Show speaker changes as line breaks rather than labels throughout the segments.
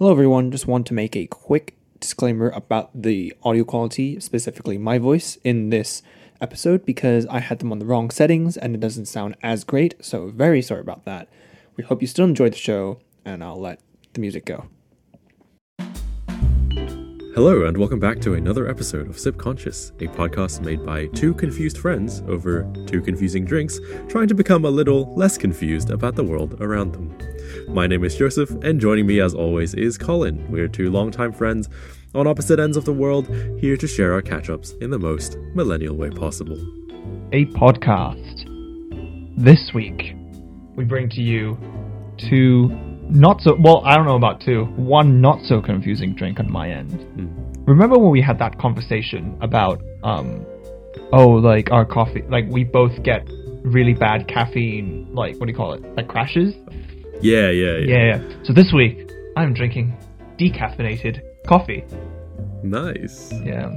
Hello, everyone. Just want to make a quick disclaimer about the audio quality, specifically my voice, in this episode because I had them on the wrong settings and it doesn't sound as great. So, very sorry about that. We hope you still enjoy the show, and I'll let the music go.
Hello, and welcome back to another episode of Sip Conscious, a podcast made by two confused friends over two confusing drinks, trying to become a little less confused about the world around them. My name is Joseph, and joining me as always is Colin. We're two longtime friends on opposite ends of the world, here to share our catch ups in the most millennial way possible.
a podcast. This week, we bring to you two not so well. I don't know about two. One not so confusing drink on my end. Remember when we had that conversation about um, oh, like our coffee, like we both get really bad caffeine, like what do you call it, like crashes.
Yeah, yeah, yeah.
Yeah. yeah. So this week, I'm drinking decaffeinated coffee.
Nice.
Yeah.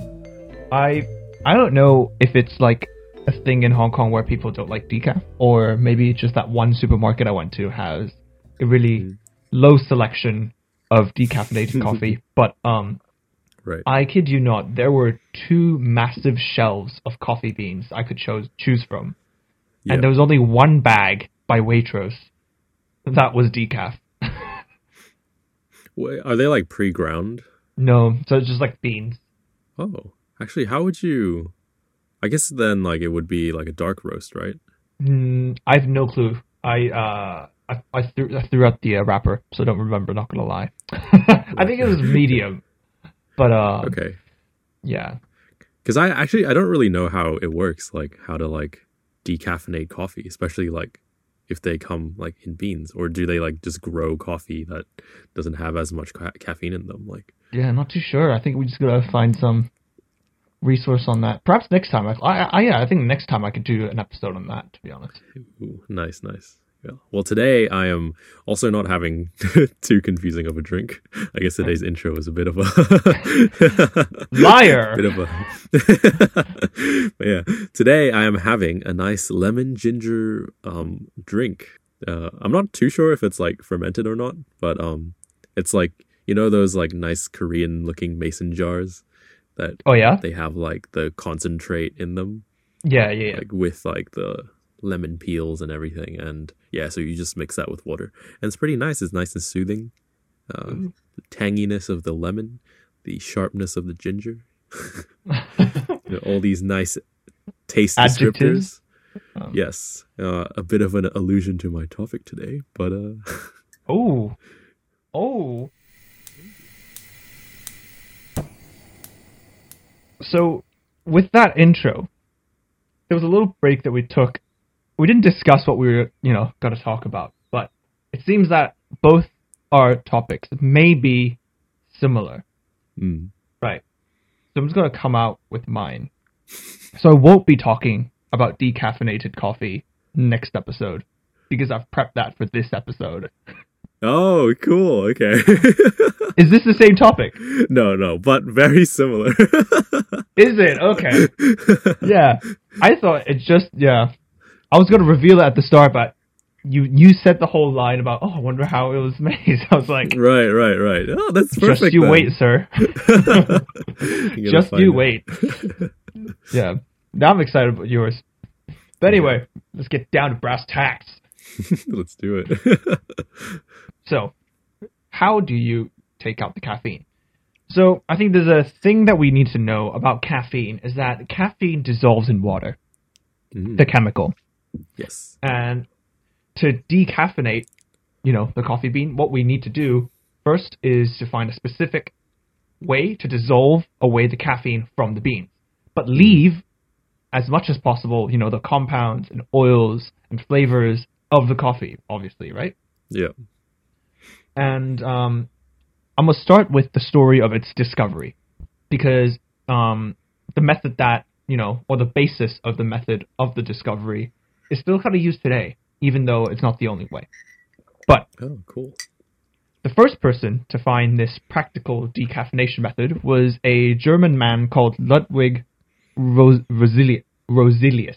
I I don't know if it's like a thing in Hong Kong where people don't like decaf, or maybe it's just that one supermarket I went to has a really low selection of decaffeinated coffee. But um,
Right.
I kid you not, there were two massive shelves of coffee beans I could choose choose from, and there was only one bag by Waitrose that was decaf.
Wait, Are they like pre ground?
No, so it's just like beans.
Oh, actually, how would you? I guess then, like, it would be like a dark roast, right?
Mm, I have no clue. I uh I, I threw I threw out the uh, wrapper, so I don't remember. Not gonna lie. I think it was medium, but uh
Okay.
yeah.
Because I actually I don't really know how it works, like how to like decaffeinate coffee, especially like if they come like in beans, or do they like just grow coffee that doesn't have as much ca- caffeine in them? Like,
Yeah, not too sure. I think we just gotta find some resource on that. Perhaps next time. I, I, I yeah, I think next time I could do an episode on that. To be honest.
ooh, nice, nice. Yeah. Well, today I am also not having too confusing of a drink. I guess today's intro is a bit of a
Liar.
bit of a but yeah today i am having a nice lemon ginger um drink uh i'm not too sure if it's like fermented or not but um it's like you know those like nice korean looking mason jars that
Oh yeah.
they have like the concentrate in them
Yeah, yeah, yeah.
like with like the lemon peels and everything and yeah so you just mix that with water and it's pretty nice it's nice and soothing uh, the tanginess of the lemon the sharpness of the ginger You know, all these nice taste
Adjectives?
descriptors
Um.
yes uh, a bit of an allusion to my topic today but uh
Oh. Oh. So, with that intro, there was a little break that we took. We didn't discuss what we were, you know, going to talk about, but it seems that both our topics may be similar.
mm,
Right. So I'm just going to come out with mine. So I won't be talking about decaffeinated coffee next episode because I've prepped that for this episode.
oh cool okay
Is this the same topic?
no no but very similar
Is it? Okay. Yeah. I thought it just yeah. I was gonna reveal it at the start, but you you said the whole line about oh I wonder how it was made. I was like,
right right right oh that's perfect
just you
then.
wait, sir. Just you
it.
wait. yeah. Now I'm excited about yours. But anyway, let's get down to brass tacks.
let's do it
So, how do you take out the caffeine? So, I think there's a thing that we need to know about caffeine is that caffeine dissolves in water,
Mhm.
the chemical.
Yes.
And to decaffeinate, you know, the coffee bean, what we need to do first is to find a specific way to dissolve away the caffeine from the bean, but leave as much as possible, you know, the compounds and oils and flavors of the coffee, obviously, right?
yeah.
And um, I'm gonna start with the story of its discovery because um, the method that you know, or the basis of the method of the discovery, is still kind of used today, even though it's not the only way. But
oh cool
the first person to find this practical decaffeination method was a German man called Ludwig Ros- Rosili- Roselius,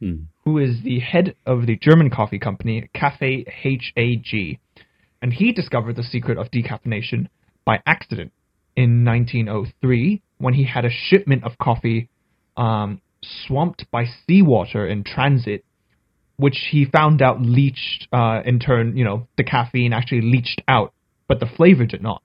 Hmm.
who is the head of the German coffee company Cafe HAG. and he discovered the secret of decaffeination by accident in 1903 when he had a shipment of coffee um, swamped by seawater in transit, which he found out leached. Uh, in turn, you know, the caffeine actually leached out, but the flavor did not.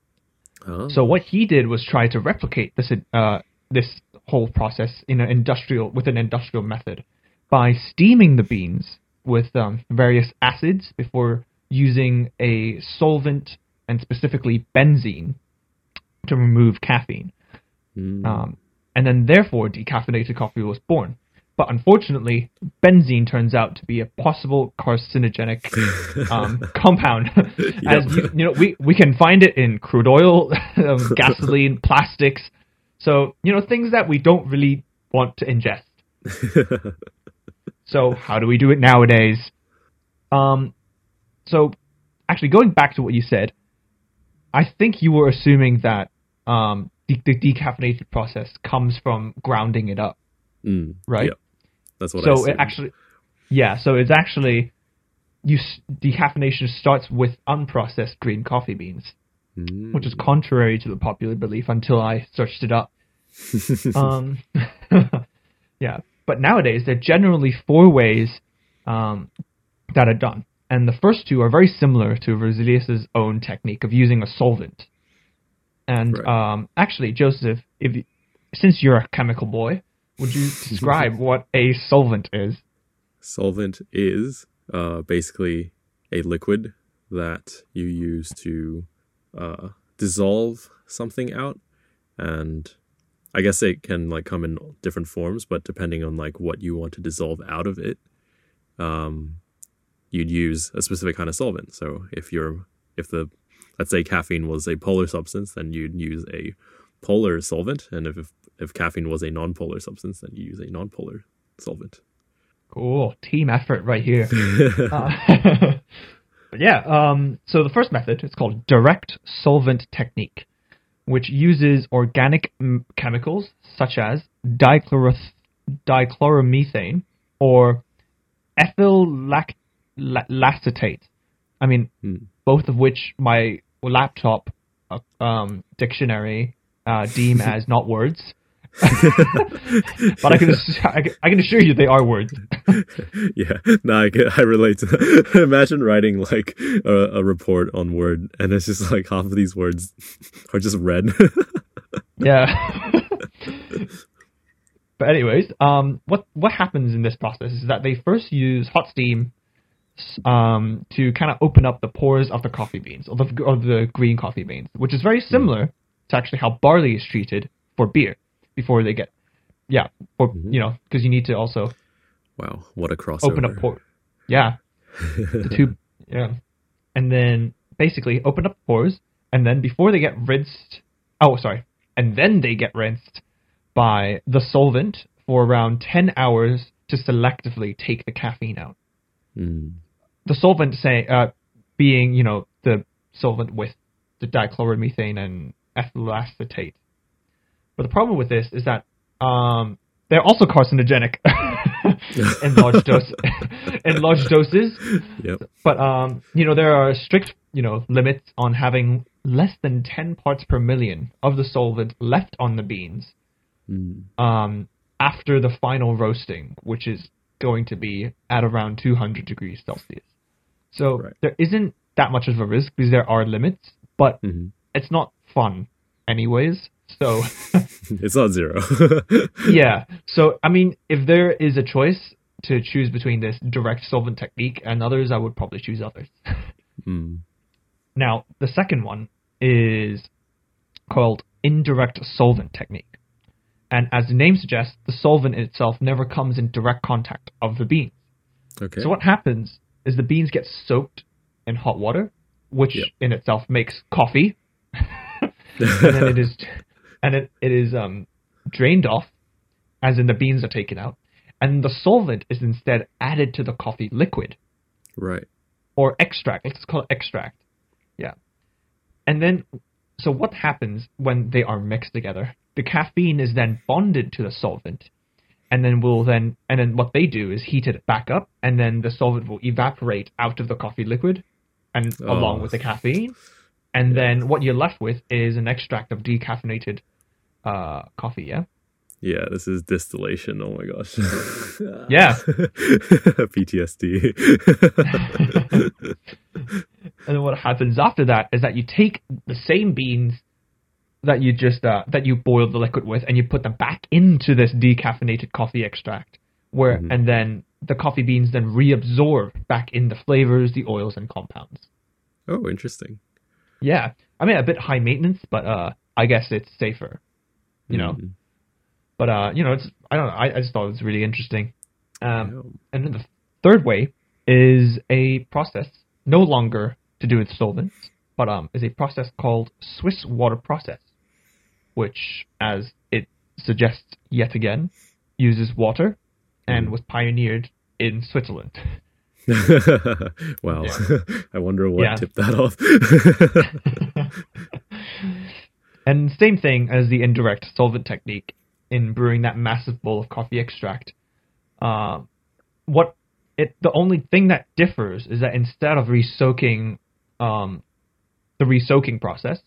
Oh.
So what he did was try to replicate this uh, this whole process in an industrial with an industrial method by steaming the beans with um, various acids before using a solvent and specifically benzene to remove caffeine.
Mm.
Um, and then therefore decaffeinated coffee was born. But unfortunately, benzene turns out to be a possible carcinogenic um, compound. As you, you know, we, we can find it in crude oil, um, gasoline, plastics. So you know things that we don't really want to ingest. So how do we do it nowadays? Um, so actually, going back to what you said, I think you were assuming that um, the, the decaffeinated process comes from grounding it up,
Mm.
right?
Yep. That's what I
so it actually, yeah. So it's actually you decaffeination starts with unprocessed green coffee beans,
Mm.
which is contrary to the popular belief until I searched it up. um, yeah, but nowadays there are generally four ways um, that are done, and the first two are very similar to Roselius's own technique of using a solvent. And
Right.
um, actually, Joseph, if since you're a chemical boy, would you describe what a solvent is?
Solvent is uh, basically a liquid that you use to uh, dissolve something out, and I guess it can like come in different forms, but depending on like what you want to dissolve out of it, um, you'd use a specific kind of solvent. So if you're if the let's say caffeine was a polar substance, then you'd use a polar solvent, and if if, caffeine was a non-polar substance, then you use a non-polar solvent.
Cool, team effort right here. Uh, but yeah, um, so the first method is called direct solvent technique, which uses organic m- chemicals such as dichloroth- dichloromethane or ethyl lac- la- lacetate. I mean,
Hmm.
both of which my laptop uh, um, dictionary uh, deem as not words. but I can, I can assure you they are words.
yeah, no, I, get, I relate to that. Imagine writing like a, a report on Word, and it's just like half of these words are just red.
Yeah. but anyways, um, what what happens in this process is that they first use hot steam, um, to kind of open up the pores of the coffee beans or the or the green coffee beans, which is very similar to actually how barley is treated for beer before they get, yeah, for you know, because you need to also
wow, what a crossover!
open up pore. Yeah, the two. Yeah, and then basically open up pores, and then before they get rinsed, oh sorry, and then they get rinsed by the solvent for around ten hours to selectively take the caffeine out.
Mm,
The solvent say uh, being you know the solvent with the dichloromethane and ethyl acetate. But the problem with this is that um, they're also carcinogenic in large dose in large doses.
yep.
But um, you know, there are strict, you know, limits on having less than 10 parts per million of the solvent left on the beans
Mm,
um, after the final roasting, which is going to be at around 200 degrees Celsius. So
Right.
there isn't that much of a risk because there are limits, but
mhm.
it's not fun anyways. So
It's not zero.
yeah. So I mean, if there is a choice to choose between this direct solvent technique and others, I would probably choose others.
mm,
Now, the second one is called indirect solvent technique. And as the name suggests, the solvent itself never comes in direct contact of the beans.
okay.
So what happens is the beans get soaked in hot water, which
Yep.
in itself makes coffee. and then it is and it, it is um, drained off, as in the beans are taken out, and the solvent is instead added to the coffee liquid
right.
or extract. Let's call it extract. Yeah. And then, so what happens when they are mixed together? The caffeine is then bonded to the solvent, and then will then, and then what they do is heat it back up, and then the solvent will evaporate out of the coffee liquid, and
Oh.
along with the caffeine. And then what you're left with is an extract of decaffeinated uh, coffee. Yeah.
Yeah, this is distillation. Oh my gosh.
Yeah.
PTSD.
And then what happens after that is that you take the same beans that you just uh, that you boiled the liquid with, and you put them back into this decaffeinated coffee extract, where
Mhm.
and then the coffee beans then reabsorb back in the flavors, the oils, and compounds.
oh, interesting.
Yeah, I mean a bit high maintenance, but uh, I guess it's safer, you know.
Mhm.
But uh, you know, it's I don't know. I, I just thought it was really interesting. Um. And then the third way is a process no longer to do with solvents, but um, is a process called Swiss water process, which, as it suggests yet again, uses water and
Mhm.
was pioneered in Switzerland.
wow.
Yeah.
I wonder what
Yeah.
tipped that off.
and same thing as the indirect solvent technique in brewing that massive bowl of coffee extract. Uh, what it the only thing that differs is that instead of resoaking um, the resoaking process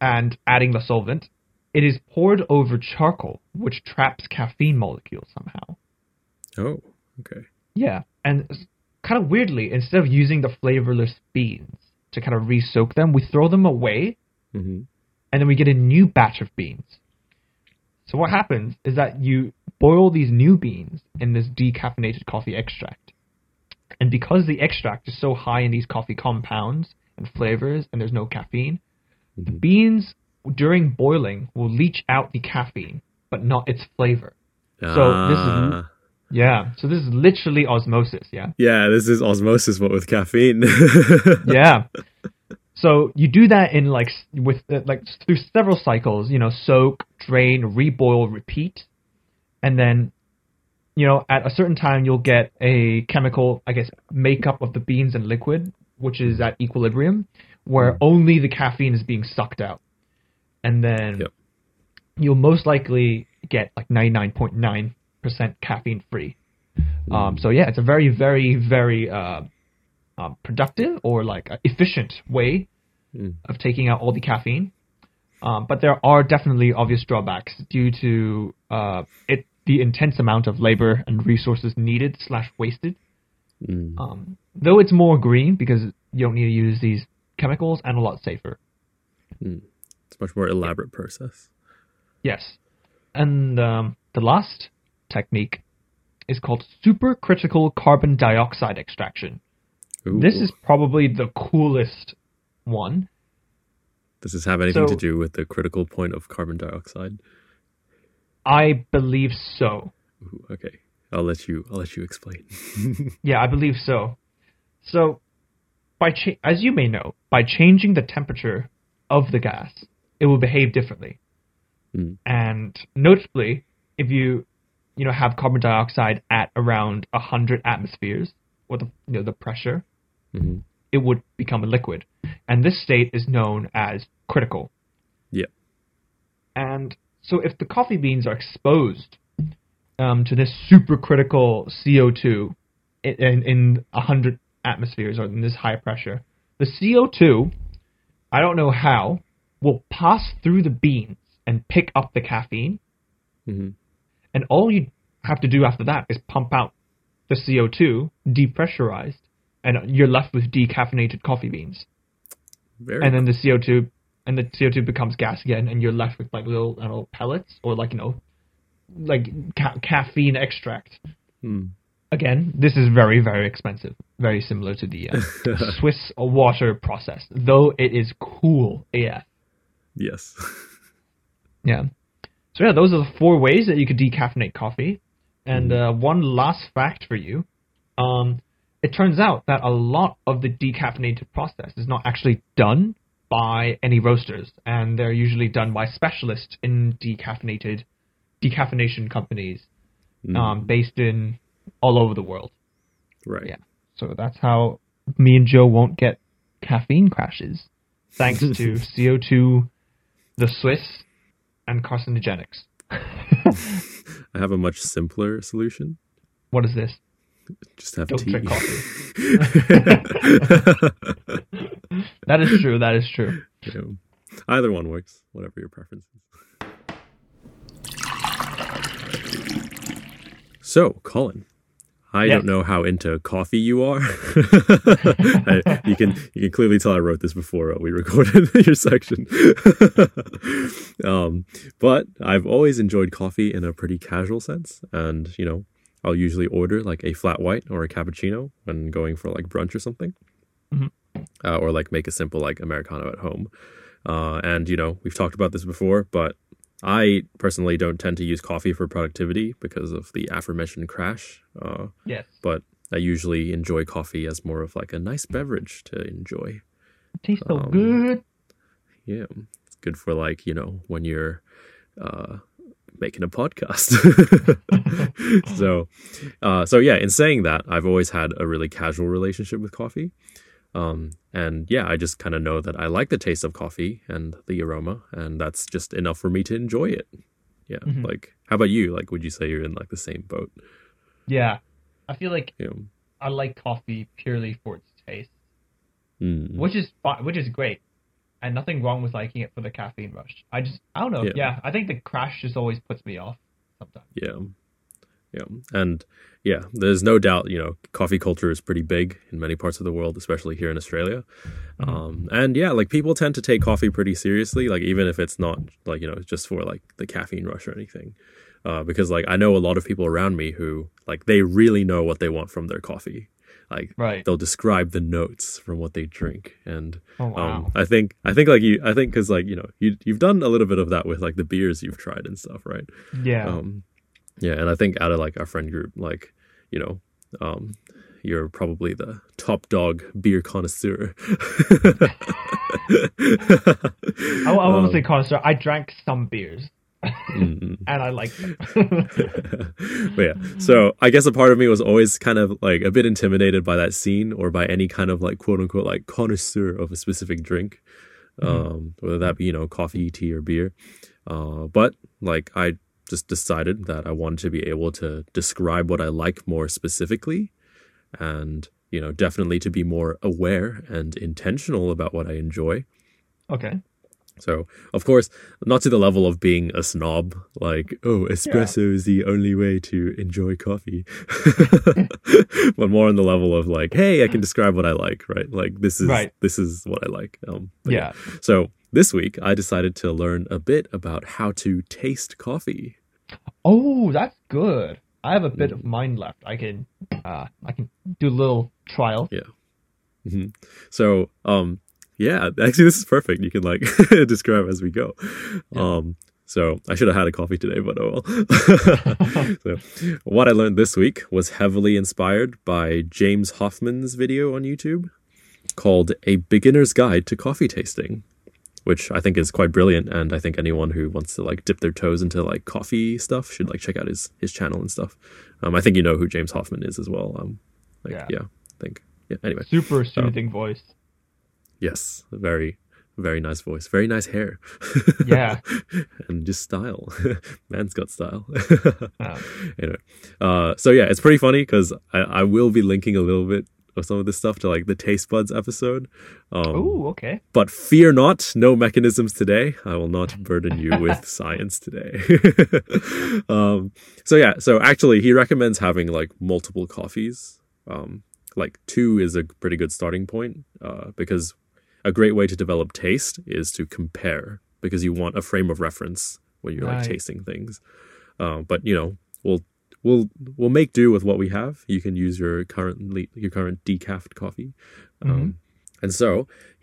and adding the solvent, it is poured over charcoal, which traps caffeine molecules somehow.
oh, okay.
Yeah, and kind of weirdly, instead of using the flavorless beans to kind of resoak them, we throw them away
hmm
and then we get a new batch of beans. So what happens is that you boil these new beans in this decaffeinated coffee extract. And because the extract is so high in these coffee compounds and flavors and there's no caffeine, the
Mhm.
beans during boiling will leach out the caffeine, but not its flavor. So this is-
Ah.
Yeah, so this is literally osmosis, yeah?
Yeah, this is osmosis, but with caffeine.
yeah. So you do that in like with uh, like through several cycles, you know, soak, drain, reboil, repeat, and then you know at a certain time you'll get a chemical, I guess, makeup of the beans and liquid, which is at equilibrium, where only the caffeine is being sucked out, and then
Yep.
you'll most likely get like ninety nine point nine percent caffeine free. Um, so yeah, it's a very, very, very uh, um, productive or like efficient way
Mm.
of taking out all the caffeine. Um, but there are definitely obvious drawbacks due to uh, it the intense amount of labor and resources needed slash wasted.
Mm.
Um, though it's more green because you don't need to use these chemicals and a lot safer.
It's a much more elaborate process.
Yes, and um, the last technique is called supercritical carbon dioxide extraction.
Ooh.
This is probably the coolest one.
Does this have anything to do with the critical point of carbon dioxide?
I believe so.
Ooh, okay, I'll let you. I'll let you explain.
Yeah, I believe so. So, by cha- as you may know, by changing the temperature of the gas, it will behave differently.
Mm.
And notably, if you you know have carbon dioxide at around hundred atmospheres, or the you know the pressure,
Mhm.
it would become a liquid, and this state is known as critical.
Yeah.
And so, if the coffee beans are exposed um, to this supercritical CO2 in, in, in 100 atmospheres or in this high pressure, the CO2, I don't know how, will pass through the beans and pick up the caffeine.
Mhm.
And all you have to do after that is pump out the CO2, depressurized, and you're left with decaffeinated coffee beans.
Very.
And then the CO2 and the CO2 becomes gas again, and you're left with like little, I don't know, pellets or like you know, like ca- caffeine extract.
Mm.
Again, this is very very expensive, very similar to the uh, Swiss water process, though it is cool AF.
yes.
Yeah. So yeah, those are the four ways that you could decaffeinate coffee. And uh, one last fact for you: um, it turns out that a lot of the decaffeinated process is not actually done by any roasters, and they're usually done by specialists in decaffeinated decaffeination companies um, based in all over the world.
right.
Yeah. So that's how me and Joe won't get caffeine crashes, thanks to CO2, the Swiss, and carcinogenics.
I have a much simpler solution.
What is this?
Just have
Don't
tea.
drink coffee. That is true. That is true.
Yeah. Either one works, whatever your preference is. So, Colin, I
Yes.
don't know how into coffee you are. I- you can you can clearly tell I wrote this before we recorded your section. um, but I've always enjoyed coffee in a pretty casual sense, and you know, I'll usually order like a flat white or a cappuccino when going for like brunch or something,
Mhm.
uh, or like make a simple like americano at home. Uh, and you know, we've talked about this before, but I personally don't tend to use coffee for productivity because of the aforementioned crash. Uh,
Yes.
but I usually enjoy coffee as more of like a nice beverage to enjoy.
It tastes so
Um,
good.
Yeah, it's good for like you know when you're uh, making a podcast. so, uh, so yeah. In saying that, I've always had a really casual relationship with coffee. Um, and yeah, I just kind of know that I like the taste of coffee and the aroma, and that's just enough for me to enjoy it. Yeah.
Mhm.
Like, how about you? Like, would you say you're in like the same boat?
Yeah. I feel like
know?
I like coffee purely for its taste,
Mm.
which is which is great, and nothing wrong with liking it for the caffeine rush. I just I don't know.
Yeah.
Yeah, I think the crash just always puts me off sometimes.
Yeah. Yeah. And yeah, there's no doubt, you know, coffee culture is pretty big in many parts of the world, especially here in Australia. Um, and yeah, like people tend to take coffee pretty seriously, like even if it's not like, you know, just for like the caffeine rush or anything. Uh, because like I know a lot of people around me who like they really know what they want from their coffee. Like
Right.
they'll describe the notes from what they drink and
Oh wow.
um, I think I think like you I think because like you know you you've done a little bit of that with like the beers you've tried and stuff right
yeah.
um yeah and i think out of like our friend group like you know um you're probably the top dog beer connoisseur.
I, I won't
Um,
say connoisseur. I drank some beers.
Mm,
and I like them.
but yeah so i guess a part of me was always kind of like a bit intimidated by that scene or by any kind of like quote unquote like connoisseur of a specific drink um whether that be you know coffee tea or beer. Uh but like i just decided that i wanted to be able to describe what i like more specifically and you know definitely to be more aware and intentional about what i enjoy
okay.
so, of course, not to the level of being a snob, like, oh, espresso is the only way to enjoy coffee, but more on the level of like, hey, I can describe what I like, right? Like, this is
Right.
this is what I like. Um, but
Yeah.
So this week, I decided to learn a bit about how to taste coffee.
Oh, that's good. I have a bit
Mm.
of mine left. I can uh I can do a little trial. Yeah.
Mhm. So, um, yeah, actually, this is perfect. You can like describe as we go. Um, so I should have had a coffee today, but oh well. so, what I learned this week was heavily inspired by James Hoffmann's video on YouTube called "A Beginner's Guide to Coffee Tasting." Which I think is quite brilliant, and I think anyone who wants to like dip their toes into like coffee stuff should like check out his his channel and stuff. Um, I think you know who James Hoffmann is as well. Um, like,
Yeah.
yeah, I think yeah. Anyway,
Super soothing voice.
Yes, very, very nice voice, very nice hair,
Yeah.
and just style. Man's got style.
Um,
anyway, uh, so yeah, it's pretty funny because I, I will be linking a little bit of some of this stuff to like the taste buds episode. Um,
Ooh, okay.
but fear not, no mechanisms today. I will not burden you with science today. um, so yeah, so actually, he recommends having like multiple coffees. Um, like two is a pretty good starting point uh, because a great way to develop taste is to compare because you want a frame of reference when you're like tasting things. Uh, but you know, we'll we'll we'll make do with what we have. You can use your currently your current decaf coffee. Um, and so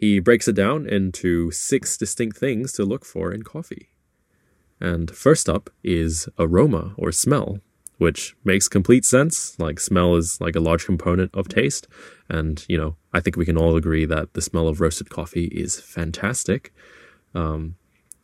he breaks it down into six distinct things to look for in coffee. And first up is aroma or smell, which makes complete sense. Like, smell is like a large component of taste. And, you know, I think we can all agree that the smell of roasted coffee is fantastic. Um,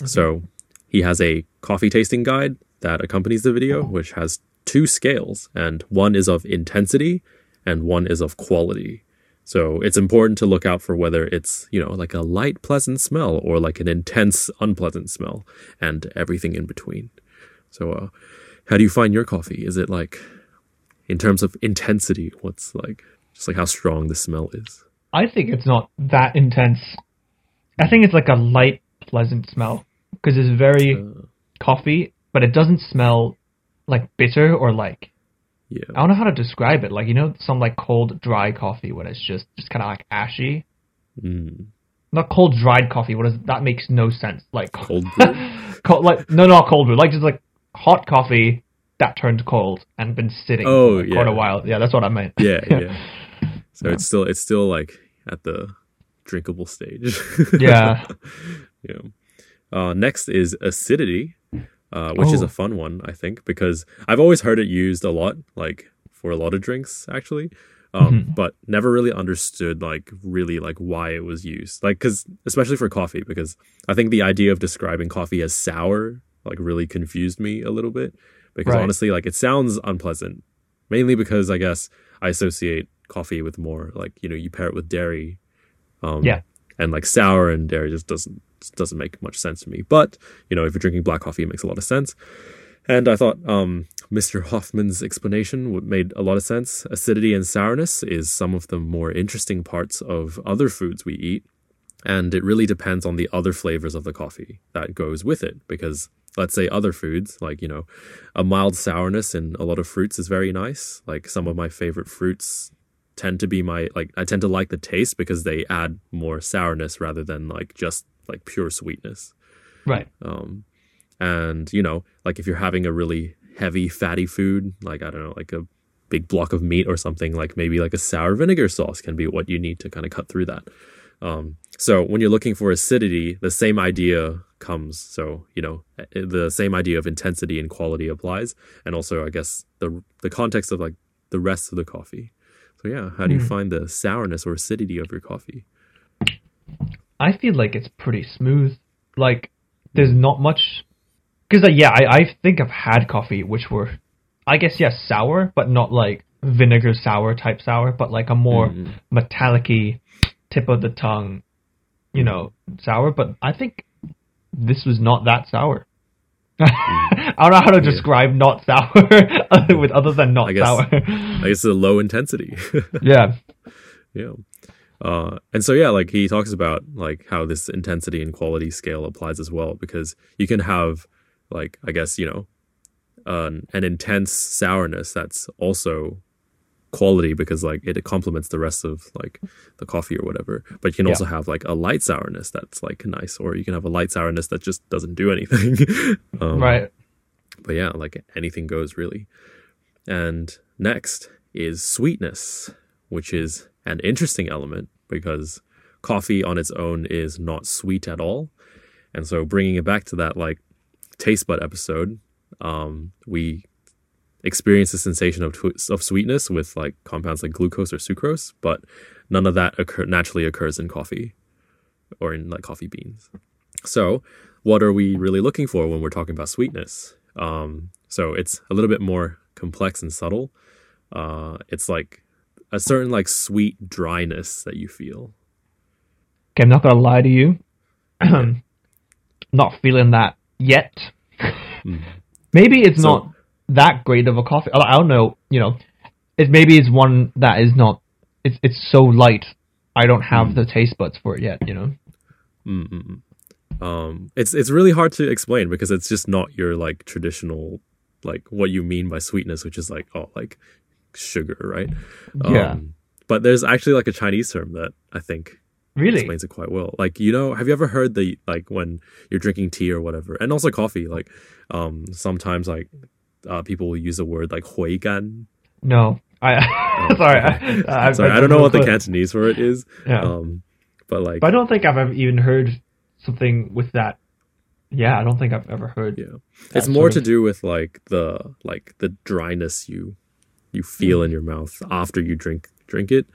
So he has a coffee tasting guide that accompanies the video, which has two scales, and one is of intensity and one is of quality. So it's important to look out for whether it's, you know, like a light, pleasant smell or like an intense, unpleasant smell and everything in between. So, uh, how do you find your coffee? Is it like, in terms of intensity, what's like, just like how strong the smell is?
I think it's not that intense I think it's like a light, pleasant smell because it's very
Uh,
coffee, but it doesn't smell like bitter or like
yeah.
I don't know how to describe it. Like you know, some like cold dry coffee when it's just just kind of like ashy.
Mm.
Not cold dried coffee. What is that? Makes no sense. Like
Cold
cold, like no, not cold brew. Like just like hot coffee that turned cold and been sitting
Oh,
for like, quite a while. Yeah, that's what I meant.
yeah, yeah. So it's still it's still like at the drinkable stage.
yeah.
yeah. Uh, next is acidity, uh, which is
Oh.
a fun one, I think, because I've always heard it used a lot, like for a lot of drinks, actually, um,
Mhm.
but never really understood, like, really, like why it was used, like, because especially for coffee, because I think the idea of describing coffee as sour, like, really confused me a little bit, because
Right.
honestly, like, it sounds unpleasant, mainly because I guess I associate coffee with more, like, you know, you pair it with dairy, um,
Yeah.
and like sour and dairy just doesn't doesn't make much sense to me. But you know, if you're drinking black coffee, it makes a lot of sense. And I thought um, Mr. Hoffmann's explanation made a lot of sense. Acidity and sourness is some of the more interesting parts of other foods we eat, and it really depends on the other flavors of the coffee that goes with it. Because let's say other foods, like you know, a mild sourness in a lot of fruits is very nice. Like some of my favorite fruits tend to be my like I tend to like the taste because they add more sourness rather than like just like pure sweetness.
Right.
Um, and you know, like if you're having a really heavy fatty food, like I don't know, like a big block of meat or something, like maybe like a sour vinegar sauce can be what you need to kind of cut through that. Um, so when you're looking for acidity, the same idea comes. So you know, eh, the same idea of intensity and quality applies, and also I guess the the context of like the rest of the coffee. So yeah, how do you
Hmm.
find the sourness or acidity of your coffee?
I feel like it's pretty smooth. Like there's not much because uh, yeah, I I think I've had coffee which were I guess yes sour, but not like vinegar sour type sour, but like a more
Mm.
metallic-y tip of the tongue, you know, sour. But I think this was not that sour. I don't know how to
Yeah.
describe not sour with other than not
I guess-
sour.
I guess it's a low intensity.
yeah.
Yeah. Uh, and so yeah, like he talks about like how this intensity and quality scale applies as well because you can have like I guess you know an, an intense sourness that's also quality because like it complements the rest of like the coffee or whatever. But you can
Yeah.
also have like a light sourness that's like nice, or you can have a light sourness that just doesn't do anything. um,
Right.
but yeah, like anything goes really. And next is sweetness, which is an interesting element because coffee on its own is not sweet at all. And so bringing it back to that like taste bud episode, um, we experience the sensation of of sweetness with like compounds like glucose or sucrose, but none of that occur- naturally occurs in coffee or in like coffee beans. So, what are we really looking for when we're talking about sweetness? Um, so it's a little bit more complex and subtle. Uh, it's like a certain like sweet dryness that you feel.
Okay, I'm not gonna lie to you. not feeling that yet.
Mm.
Maybe it's
So-
not that great of a coffee. I don't know. You know, it maybe it's one that is not. It's it's so light. I don't have
Mm.
the taste buds for it yet. You know.
Mm-mm. Um, it's it's really hard to explain because it's just not your like traditional like what you mean by sweetness, which is like oh like sugar, right?
Yeah.
Um, but there's actually like a Chinese term that I think
Really.
explains it quite well. Like, you know, have you ever heard the like when you're drinking tea or whatever, and also coffee? Like, um, sometimes like uh, people will use a word like hui gan.
No. I.
Oh,
sorry.
okay.
I, I,
Sorry, I don't know what the. Cantonese for it is.
Yeah.
Um, but like,
but I don't think I've ever even heard something with that. Yeah, I don't think I've ever heard.
yeah, it's more to
of-
do with like the like the dryness you you feel in your mouth after you drink drink it.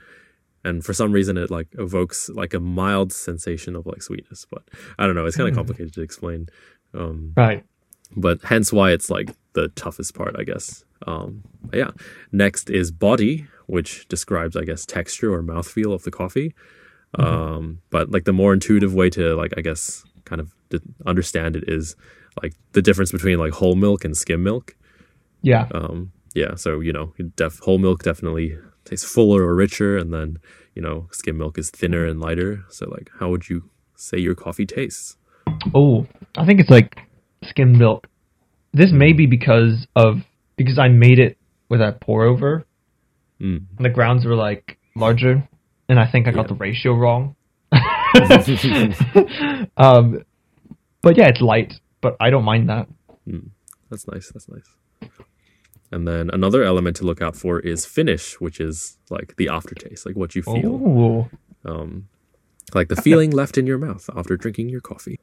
And for some reason, it like evokes like a mild sensation of like sweetness, but I don't know. It's kind of
Mm.
complicated to explain. Um,
Right.
but hence why it's like the toughest part, I guess. Um, yeah. Next is body, which describes, I guess, texture or mouthfeel of the coffee. Um, but like the more intuitive way to like, I guess, kind of d- understand it is like the difference between like whole milk and skim milk.
Yeah.
Um, yeah. So, you know, def- whole milk definitely tastes fuller or richer. And then, you know, skim milk is thinner and lighter. So like, how would you say your coffee tastes?
Oh, I think it's like skim milk. This may be because of because I made it with a pour over,
Mm.
and the grounds were like larger, and I think I got
Yeah.
the ratio wrong. um, but yeah, it's light, but I don't mind that.
That's nice. That's nice. And then another element to look out for is finish, which is like the aftertaste, like what you feel, um, like the feeling left in your mouth after drinking your coffee.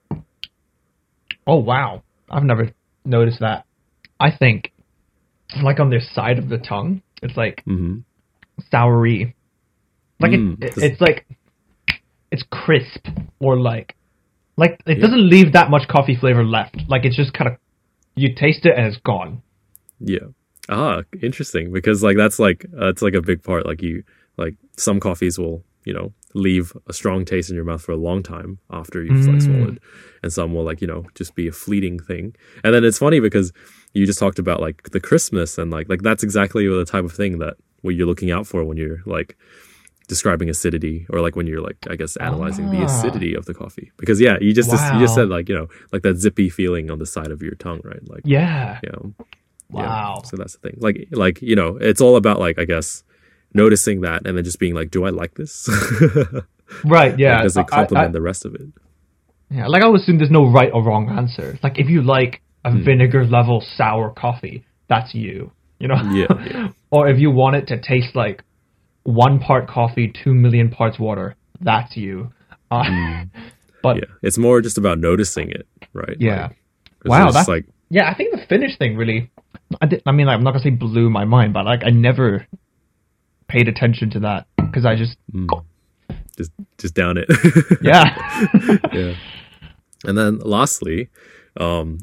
oh wow! I've never noticed that. I think, like on the side of the tongue, it's like
hmm
soury. Like
Mm,
it, it, it's like it's crisp or like like it
Yeah.
doesn't leave that much coffee flavor left. Like it's just kind of you taste it and it's gone.
Yeah. Ah, interesting. Because like that's like uh, it's like a big part. Like you like some coffees will you know leave a strong taste in your mouth for a long time after you've like
Mm.
swallowed, and some will like you know just be a fleeting thing. And then it's funny because you just talked about like the Christmas and like like that's exactly the type of thing that what you're looking out for when you're like describing acidity or like when you're like I guess analyzing the
Ah.
acidity of the coffee. Because yeah, you just you just said like you know like that zippy feeling on the side of your tongue, right? Like
Yeah.
you know.
Wow.
So that's the thing. Like like you know, it's all about like I guess noticing that and then just being like, do I like this?
Right. Yeah.
Does it complement the rest of it?
yeah. Like I would assume there's no right or wrong answer. Like if you like a
Hmm.
vinegar level sour coffee, that's you. You know.
Yeah, yeah.
or if you want it to taste like one part coffee, two million parts water, that's you. Uh, But
Yeah, it's more just about noticing it, right?
Yeah.
Like,
Wow,
it's
that's-
like
Yeah, I think the finish thing really. I, did, I mean, like, I'm not gonna say blew my mind, but like I never paid attention to that because I just
just just down it.
yeah.
yeah. And then lastly, um,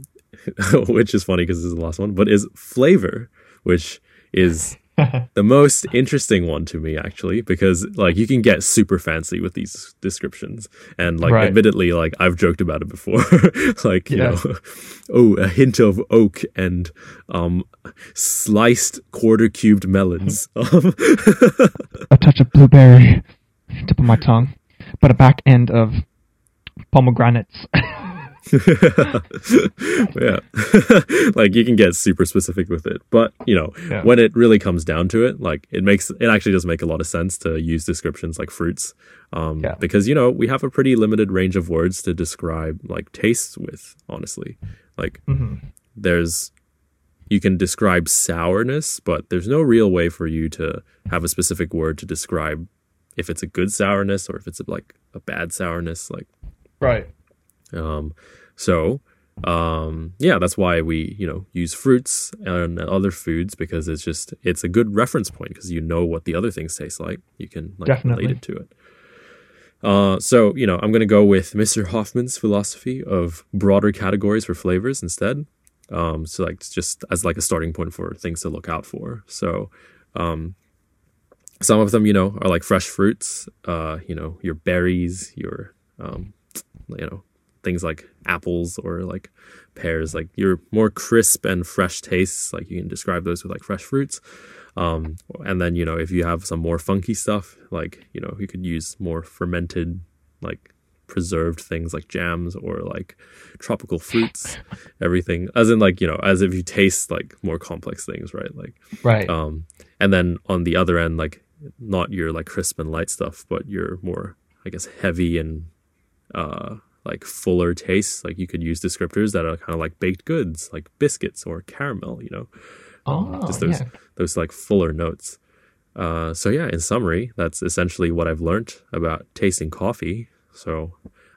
which is funny because this is the last one, but is flavor, which is the most interesting one to me actually because like you can get super fancy with these descriptions and like
Right.
admittedly like I've joked about it before like you
Yeah.
know oh a hint of oak and um sliced quarter cubed melons um,
a touch of blueberry, tip of my tongue, but a back end of pomegranates.
yeah like you can get super specific with it but you know
Yeah.
when it really comes down to it like it makes it actually does make a lot of sense to use descriptions like fruits um
Yeah.
because you know we have a pretty limited range of words to describe like tastes with honestly like there's you can describe sourness but there's no real way for you to have a specific word to describe if it's a good sourness or if it's like a bad sourness like
right.
Um, so, um, yeah, that's why we, you know, use fruits and other foods because it's just it's a good reference point because you know what the other things taste like. You can like
Definitely.
relate it to it. Uh, so you know, I'm gonna go with Mr. Hoffmann's philosophy of broader categories for flavors instead. Um, so like just as like a starting point for things to look out for. So, um, some of them, you know, are like fresh fruits. Uh, you know, your berries, your um, you know things like apples or like pears like your more crisp and fresh tastes like you can describe those with like fresh fruits. Um and then you know if you have some more funky stuff like you know you could use more fermented like preserved things like jams or like tropical fruits. Everything as in like you know as if you taste like more complex things right? Like
Right.
um, and then on the other end, like not your like crisp and light stuff, but your more, I guess, heavy and uh, like fuller tastes. Like you could use descriptors that are kind of like baked goods, like biscuits or caramel. You know,
oh,
just those
yeah.
those like fuller notes. Uh, so yeah, in summary, that's essentially what I've learned about tasting coffee. So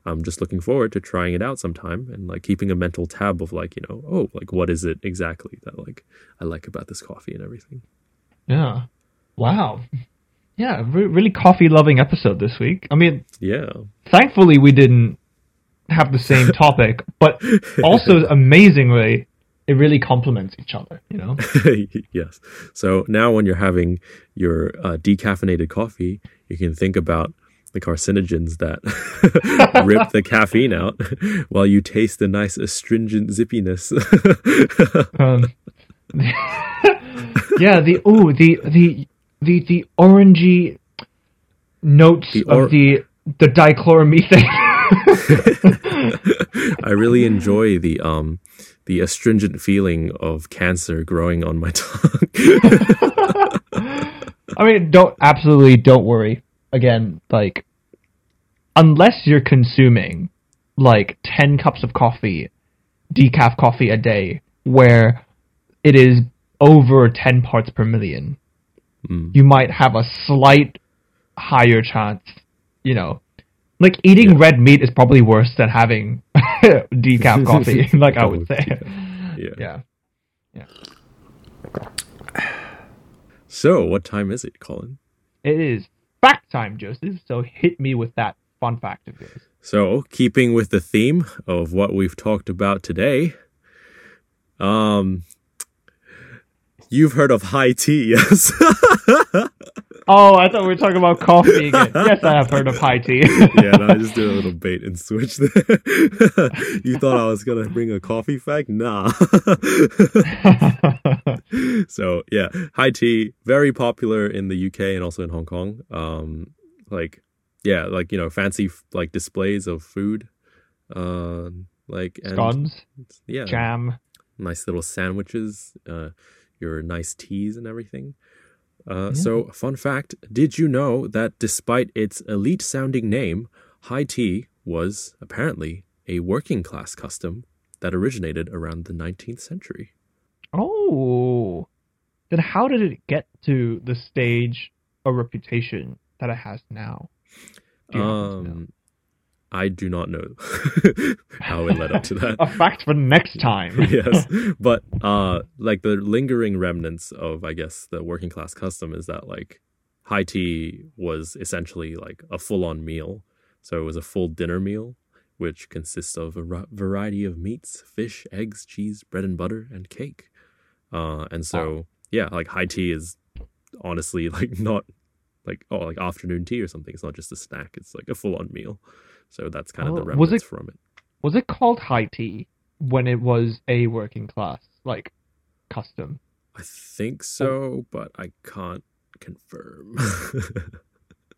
I'm just looking forward to trying it out sometime and like keeping a mental tab of like you know oh like what is it exactly that like I like about this coffee and everything.
Yeah. Wow. Yeah, re- really coffee loving episode this week. I mean,
Yeah.
thankfully we didn't have the same topic, but also amazingly, it really complements each other. You know.
yes. So now when you're having your uh, decaffeinated coffee, you can think about the carcinogens that rip the caffeine out while you taste the nice astringent zippiness.
Um, yeah, the oh the the the the orangey notes
The or-
of the the dichloromethane.
I really enjoy the um the astringent feeling of cancer growing on my tongue.
I mean, don't absolutely don't worry. Again, like unless you're consuming like 10 cups of coffee, decaf coffee a day where it is over 10 parts per million,
Mm.
you might have a slight higher chance, you know. Like eating
Yeah.
red meat is probably worse than having decaf coffee, like I would say.
Yeah.
Yeah. Yeah.
So, what time is it, Colin?
It is fact time, Joseph. So hit me with that fun fact of yours.
So, keeping with the theme of what we've talked about today, um, you've heard of high tea, yes?
Oh, I thought we were talking about coffee again. yes, I have heard of high tea.
yeah, no, I just did a little bait and switch there. you thought I was gonna bring a coffee fact? Nah. so yeah, high tea very popular in the UK and also in Hong Kong. Um, like yeah, like you know, fancy like displays of food. Uh, like and
Scones,
yeah,
jam.
nice little sandwiches, uh, your nice teas and everything. Uh, So, fun fact did you know that despite its elite sounding name, high tea was apparently a working class custom that originated around the 19th century?
Oh, then how did it get to the stage or reputation that it has now? Do you happen to know?
Um, I do not know how it led up to that.
A fact for next time.
yes but uh like the lingering remnants of i guess the working class custom is that like high tea was essentially like a full-on meal so it was a full dinner meal which consists of a variety of meats fish eggs cheese bread and butter and cake uh and so yeah like high tea is honestly like not like oh like afternoon tea or something it's not just a snack it's like a full-on meal so that's kind of the
Oh,
remnants
was it-
from it
Was it called high tea when it was a working class like custom?
I think so, but I can't confirm.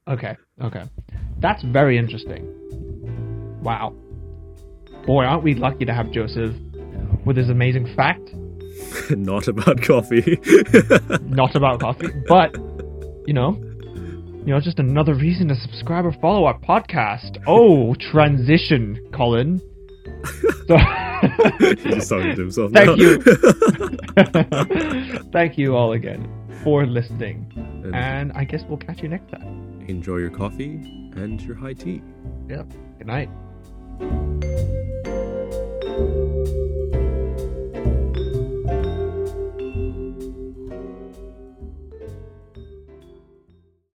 Okay, okay. That's very interesting. Wow. Boy, aren't we lucky to have Joseph with his amazing fact,
Not about coffee.
not about coffee, but you know, you know, just another reason to subscribe or follow our podcast. Oh, transition, Colin. So,
just talking to himself.
Thank
now.
you. Thank you all again for listening.
And,
and, I guess we'll catch you next time.
Enjoy your coffee and your high tea.
Yeah. Good night.